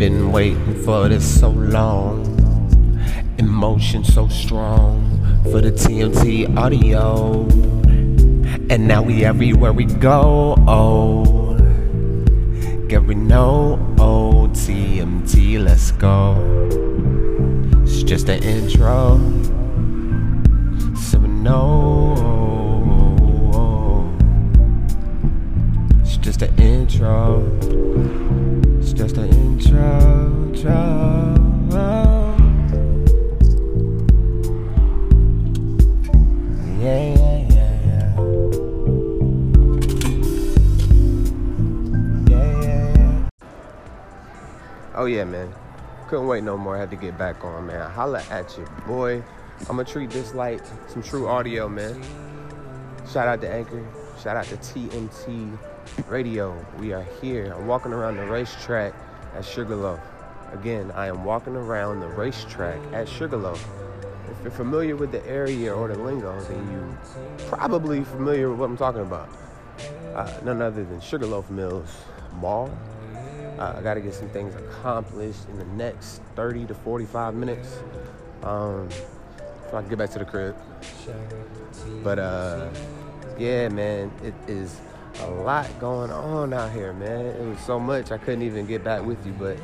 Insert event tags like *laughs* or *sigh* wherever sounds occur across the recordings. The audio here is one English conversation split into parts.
Been waiting for this so long. Emotion so strong for the TMT audio. And now we everywhere we go. Oh, get we know. Oh, TMT, let's go. It's just an intro. So we know. Oh. It's just an intro. Just an intro. intro. Oh yeah, man. Couldn't wait no more. Had to get back on, man. Holla at you, boy. I'ma treat this like some true audio, man. Shout out to Anchor. Shout out to TMT Radio. We are here. I'm walking around the racetrack at Sugarloaf. Again, I am walking around the racetrack at Sugarloaf. If you're familiar with the area or the lingo, then you probably familiar with what I'm talking about. Uh, none other than Sugarloaf Mills Mall. Uh, I got to get some things accomplished in the next 30 to 45 minutes. Um, so I can get back to the crib. But uh, yeah, man, it is a lot going on out here, man. It was so much I couldn't even get back with you, but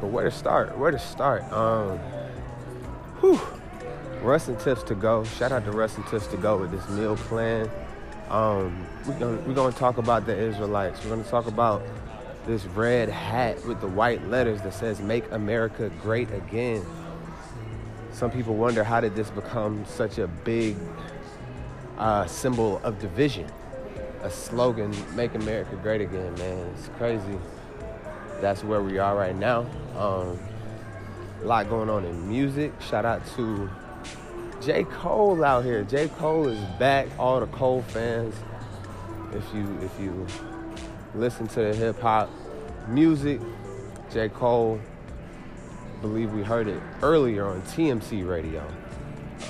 but where to start? Where to start? Um, whew. Russ and Tips to go. Shout out to Russ and Tips to go with this meal plan. Um, we're gonna we're gonna talk about the Israelites. We're gonna talk about this red hat with the white letters that says "Make America Great Again." Some people wonder how did this become such a big uh, symbol of division, a slogan "Make America Great Again." Man, it's crazy. That's where we are right now. Um, a lot going on in music. Shout out to J. Cole out here. J. Cole is back. All the Cole fans. If you if you listen to the hip hop music, J. Cole. Believe we heard it earlier on TMT radio.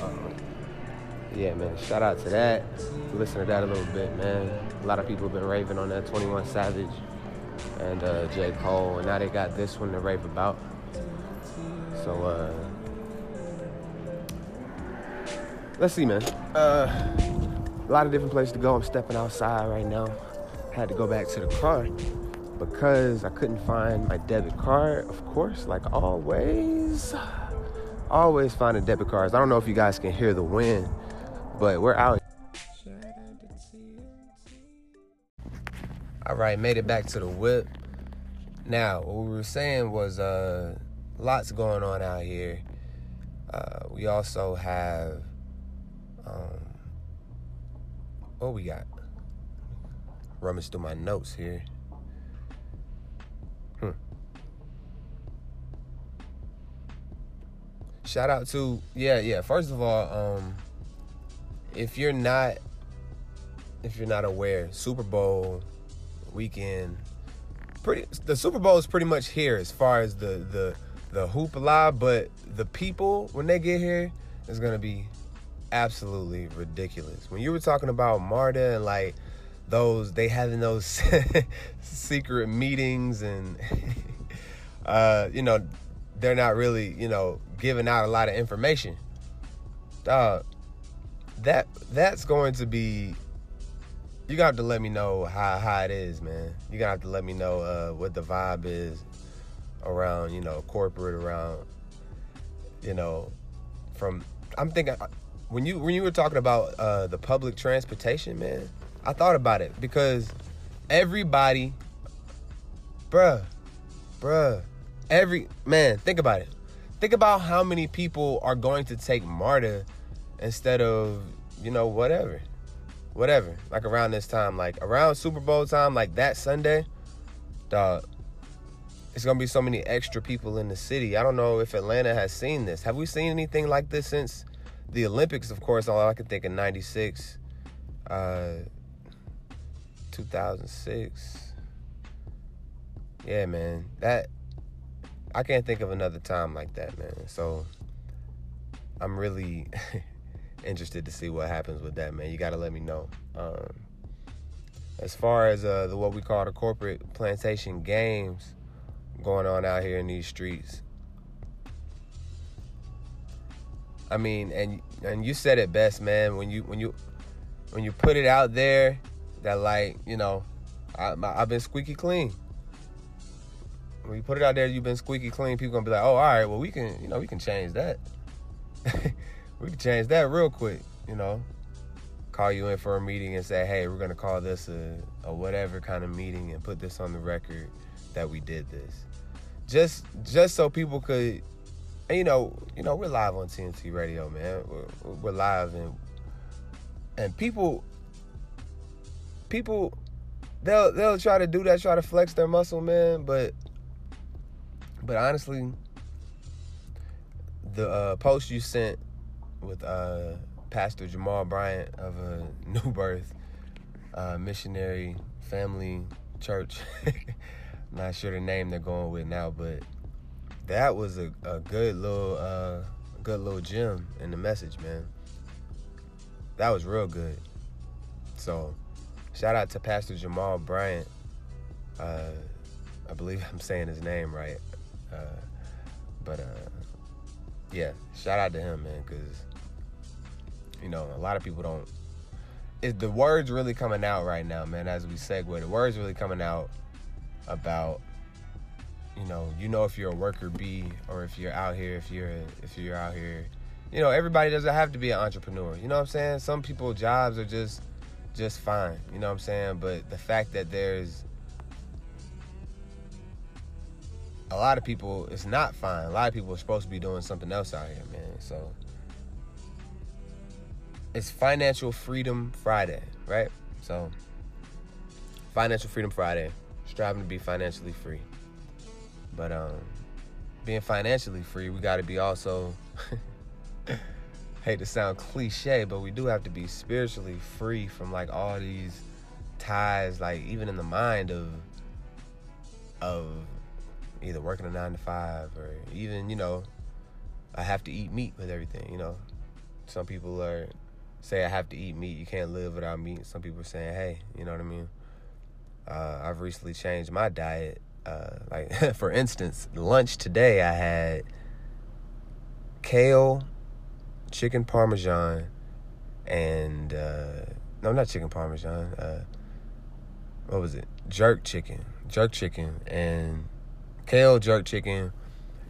Um, yeah, man. Shout out to that. Listen to that a little bit, man. A lot of people have been raving on that 21 Savage and uh, J. Cole, and now they got this one to rave about. So, uh, let's see, man. Uh, a lot of different places to go. I'm stepping outside right now. Had to go back to the car because I couldn't find my debit card, of course, like always. Always finding debit cards. I don't know if you guys can hear the wind, but we're out. All right, made it back to the whip. Now, what we were saying was uh, lots going on out here. Uh, we also have um, what we got? Rummage through my notes here. Hmm. Shout out to yeah yeah. First of all, um, if you're not if you're not aware, Super Bowl weekend pretty the Super Bowl is pretty much here as far as the the the hoopla, but the people when they get here is gonna be absolutely ridiculous. When you were talking about Marta and like those they having those *laughs* secret meetings and *laughs* uh you know they're not really you know giving out a lot of information. Dog, that that's going to be you got to let me know how how it is, man. You got to let me know uh, what the vibe is around, you know, corporate around, you know, from. I'm thinking when you when you were talking about uh, the public transportation, man. I thought about it because everybody, bruh, bruh, every man. Think about it. Think about how many people are going to take MARTA instead of you know whatever whatever, like around this time, like around Super Bowl time, like that Sunday, dog, it's gonna be so many extra people in the city. I don't know if Atlanta has seen this. Have we seen anything like this since the Olympics? Of course, all I can think of '96, uh, 2006. Yeah, man, that I can't think of another time like that, man. So I'm really. *laughs* interested to see what happens with that, man. You got to let me know. Um, as far as uh, the what we call the corporate plantation games, going on out here in these streets. I mean, and and you said it best, man. When you when you when you put it out there, that like you know, I, I've been squeaky clean. When you put it out there, you've been squeaky clean. People gonna be like, oh, all right, well we can, you know, we can change that. *laughs* we can change that real quick, you know. Call you in for a meeting and say, hey, we're gonna call this a, a whatever kind of meeting and put this on the record that we did this. Just just so people could and you know, you know, we're live on TMT Radio, man. We're, we're live, and and people, people, they'll they'll try to do that, try to flex their muscle, man. But but honestly, the uh, post you sent with uh, Pastor Jamal Bryant of a *laughs* New Birth uh, Missionary Family Church. *laughs* Not sure the name they're going with now, but that was a, a good little uh, good little gem in the message, man. That was real good. So, shout out to Pastor Jamal Bryant. Uh, I believe *laughs* I'm saying his name right. Uh, but uh, yeah, shout out to him, man, because you know a lot of people don't. Is the words really coming out right now, man? As we segue, the words really coming out about you know, you know if you're a worker bee or if you're out here, if you're if you're out here, you know, everybody doesn't have to be an entrepreneur. You know what I'm saying? Some people jobs are just just fine. You know what I'm saying? But the fact that there's a lot of people, it's not fine. A lot of people are supposed to be doing something else out here, man. So it's Financial Freedom Friday, right? So Financial Freedom Friday, striving to be financially free. But um, being financially free, we got to be also. *laughs* hate to sound cliche, but we do have to be spiritually free from like all these ties, like even in the mind of of either working a nine to five or even you know I have to eat meat with everything. You know, some people are say I have to eat meat. You can't live without meat. Some people are saying, hey, you know what I mean. Uh, I've recently changed my diet uh, like *laughs* for instance, lunch today I had kale, chicken parmesan, and uh, no, not chicken parmesan. Uh, what was it? Jerk chicken, jerk chicken, and kale jerk chicken,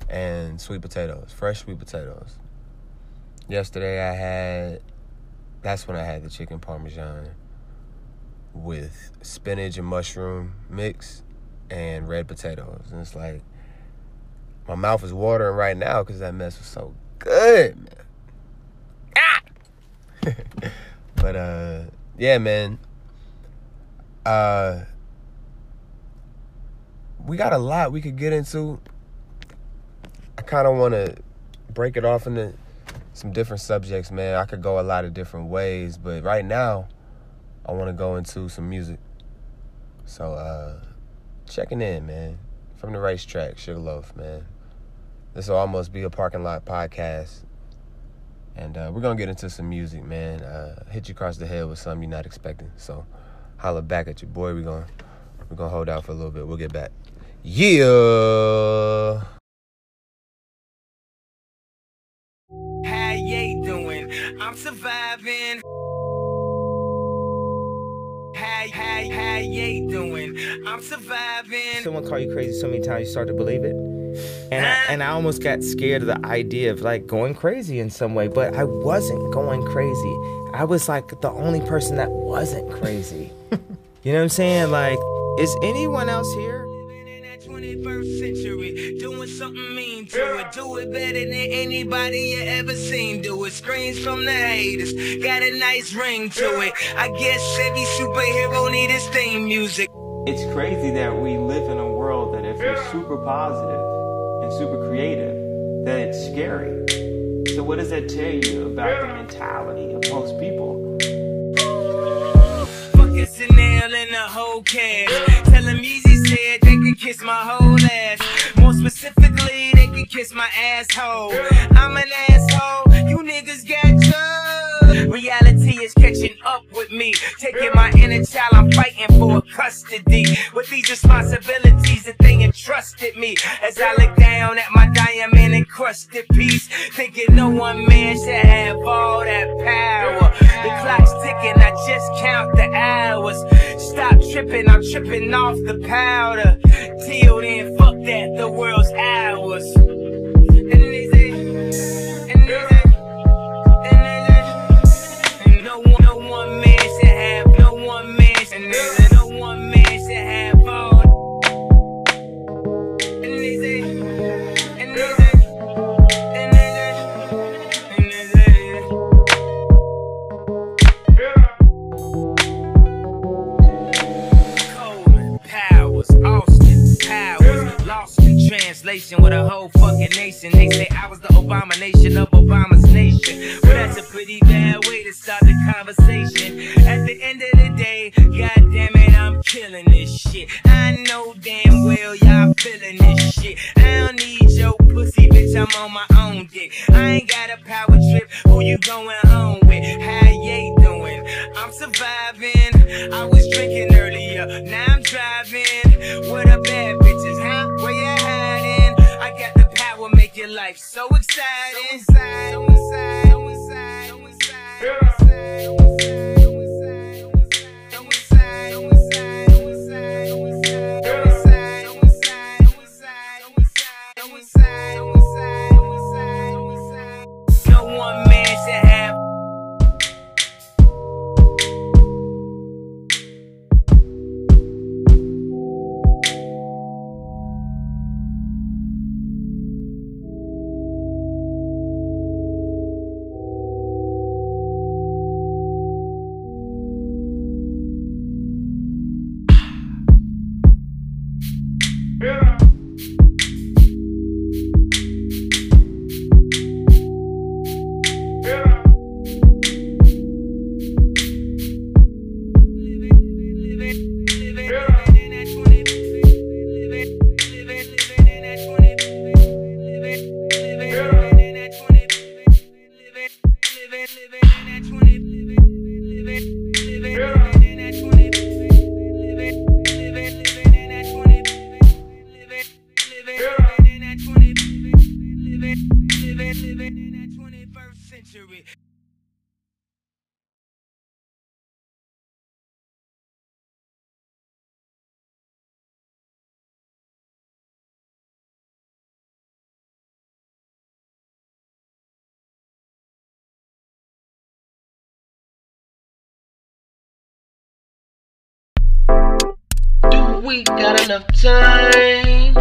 and sweet potatoes, fresh sweet potatoes. Yesterday I had. That's when I had the chicken parmesan with spinach and mushroom mix and red potatoes. And it's like, my mouth is watering right now because that mess was so good, man. Ah! *laughs* but, uh, yeah, man. Uh, we got a lot we could get into. I kind of want to break it off into some different subjects, man. I could go a lot of different ways, but right now, I want to go into some music. So, uh, checking in, man, from the racetrack, Sugarloaf, man. This will almost be a parking lot podcast. And uh, we're going to get into some music, man. Uh, hit you across the head with something you're not expecting. So holla back at your boy. We're going we're gonna hold out for a little bit. We'll get back. Yeah. How you doing? I'm surviving. How, how, how you doing? I'm surviving. Someone call you crazy so many times you start to believe it. And I, and I almost got scared of the idea of like going crazy in some way, but I wasn't going crazy. I was like the only person that wasn't crazy. *laughs* you know what I'm saying? Like, is anyone else here? 21st century, doing something mean to it. Do it better than anybody you ever seen. Do it. Screams from the haters, got a nice ring to it. I guess every superhero need his theme music. It's crazy that we live in a world that if you're super positive and super creative, that it's scary. So what does that tell you about the mentality of most people? Fuck it's a nail in the whole cast. Kiss my whole ass. More specifically, they can kiss my asshole. I'm an asshole. You niggas got Reality is catching up with me. Taking my inner child, I'm fighting for custody. With these responsibilities that they entrusted me. As I look down at my diamond encrusted piece, thinking no one man should have all that power. The clock's ticking, I just count the hours. Stop tripping, I'm tripping off the powder. Till then, fuck that, the world's ours. And they say, and living, living in that 21st century. we got enough time.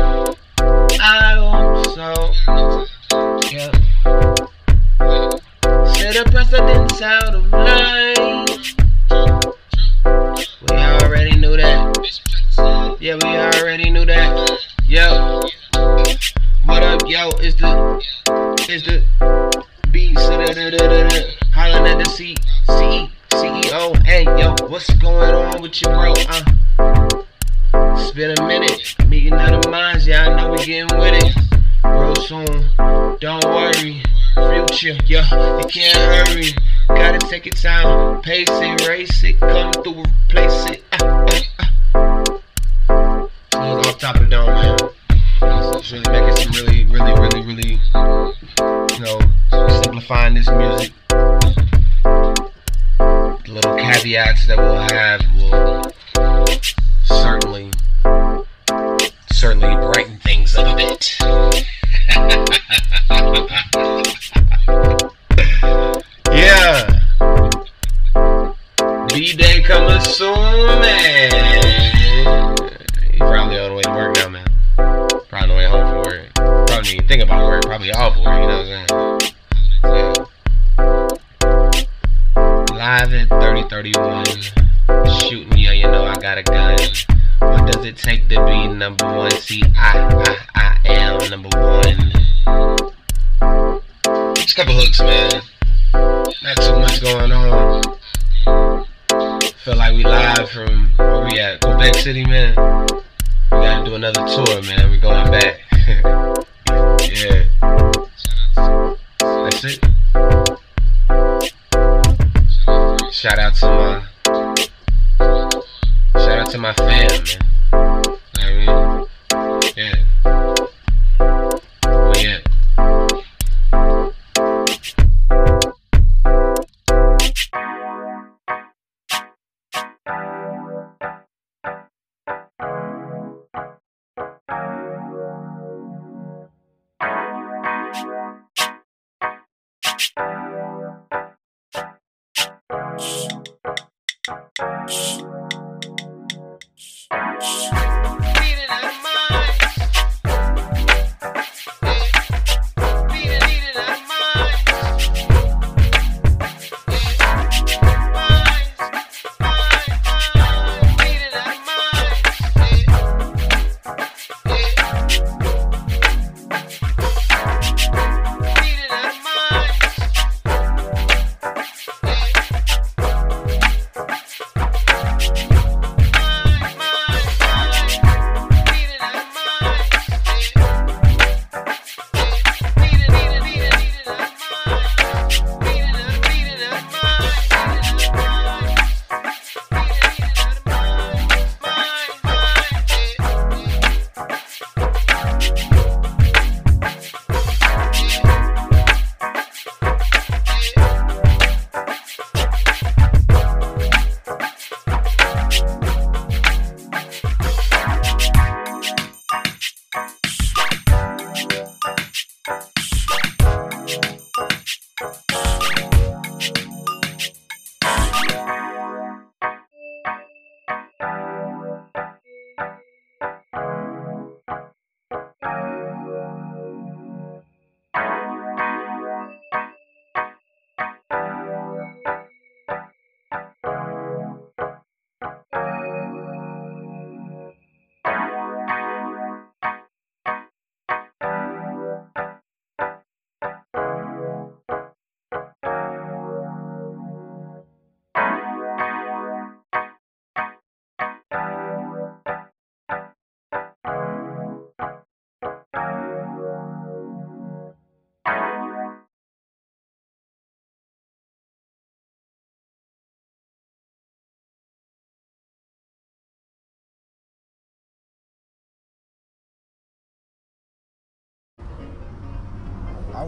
I hope so. Yeah. Set a precedence out of line. We already knew that. Yeah, we already knew that. Yo. What up, yo? Is the is the beat hollering at the C C CEO? Hey, yo, what's going on with you, bro? Uh, it's been a minute. Meeting other minds, yeah, I know we getting with it. Real soon. Don't worry. Future, yeah, you can't hurry. Gotta take your time. Pace it, race it, come through, replace it. Ah, ah, ah. Off top of the dome, man. It's really making some really, really, really, really, you know, simplifying this music. The little caveats that we'll have will couple hooks, man. Not too much going on. Feel like we live from where we at, Quebec City, man. We gotta do another tour, man. We're going back. *laughs* yeah. That's it. Shout out to my shout out to my fam, man.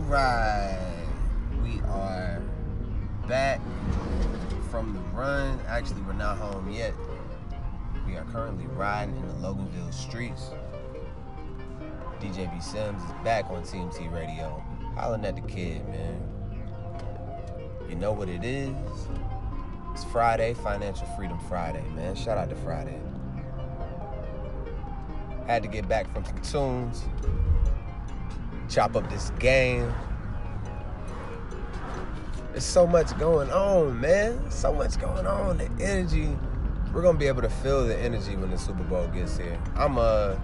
Right, we are back from the run. Actually, we're not home yet. We are currently riding in the Loganville streets. DJ B Sims is back on TMT Radio, hollering at the kid, man. You know what it is? It's Friday, Financial Freedom Friday, man. Shout out to Friday. Had to get back from tunes chop up this game. There's so much going on, man. So much going on. The energy. We're gonna be able to feel the energy when the Super Bowl gets here. I'm uh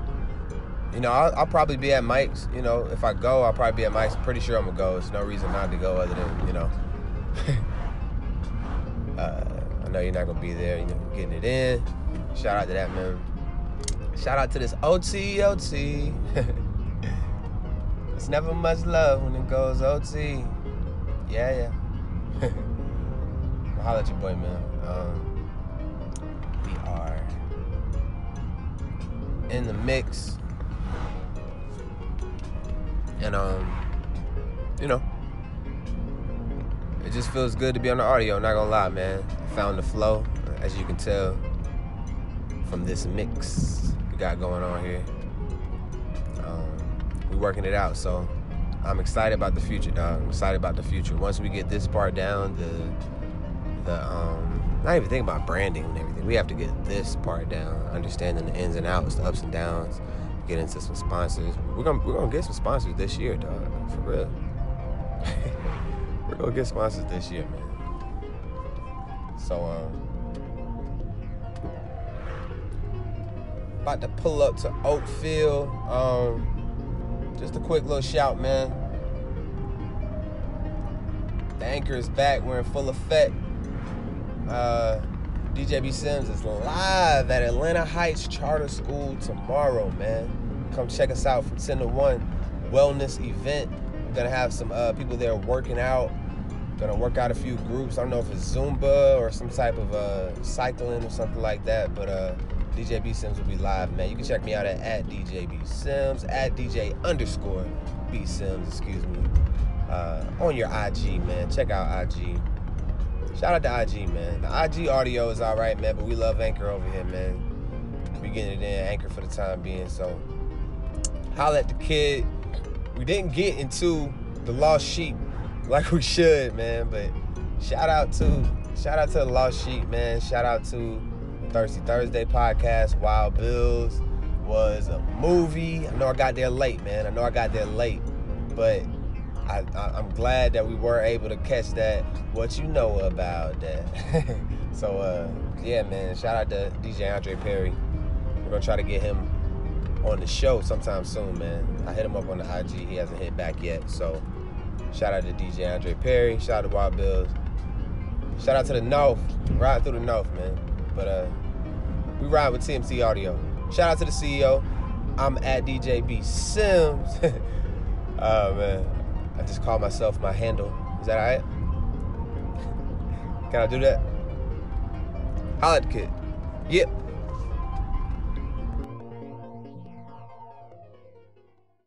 you know, I'll, I'll probably be at Mike's. You know, if I go, I'll probably be at Mike's. Pretty sure I'm gonna go. There's no reason not to go other than, you know. *laughs* uh, I know you're not gonna be there, you know, getting it in. Shout out to that man. Shout out to this OT OT. *laughs* It's never much love when it goes OT. Yeah, yeah. *laughs* Holler at your boy, man. Um, we are in the mix. And, um, you know, it just feels good to be on the audio, not gonna lie, man. I found the flow, as you can tell from this mix we got going on here we working it out. So I'm excited about the future, dog. I'm excited about the future. Once we get this part down, the the um not even thinking about branding and everything. We have to get this part down, understanding the ins and outs, the ups and downs, get into some sponsors. We're gonna we're gonna get some sponsors this year, dog. For real. *laughs* we're gonna get sponsors this year, man. So um about to pull up to Oakfield. Um just a quick little shout, man. The anchor is back. We're in full effect. Uh, DJ B Sims is live at Atlanta Heights Charter School tomorrow, man. Come check us out from 10 to 1 wellness event. We're gonna have some uh, people there working out. Gonna work out a few groups. I don't know if it's Zumba or some type of uh, cycling or something like that, but uh, DJ B Sims will be live, man. You can check me out at, at DJ B Sims, at DJ underscore B Sims, excuse me. Uh, on your IG, man. Check out IG. Shout out to IG, man. The IG audio is all right, man, but we love Anchor over here, man. We getting it in Anchor for the time being, so holla at the kid. We didn't get into the lost sheep like we should, man, but shout out to shout out to the lost sheep, man. Shout out to Thirsty Thursday podcast. Wild Bills was a movie. I know I got there late, man. I know I got there late, but I, am glad that we were able to catch that. What you know about that? *laughs* so uh, yeah, man. Shout out to DJ Andre Perry. We're gonna try to get him on the show sometime soon, man. I hit him up on the IG. He hasn't hit back yet. So shout out to DJ Andre Perry. Shout out to Wild Bills. Shout out to the North. Ride through the North, man. But uh, we ride with TMT Audio. Shout out to the CEO. I'm at DJ B Sims. *laughs* oh man. I just call myself my handle. Is that alright? Can I do that? Holla at the kid. Yep.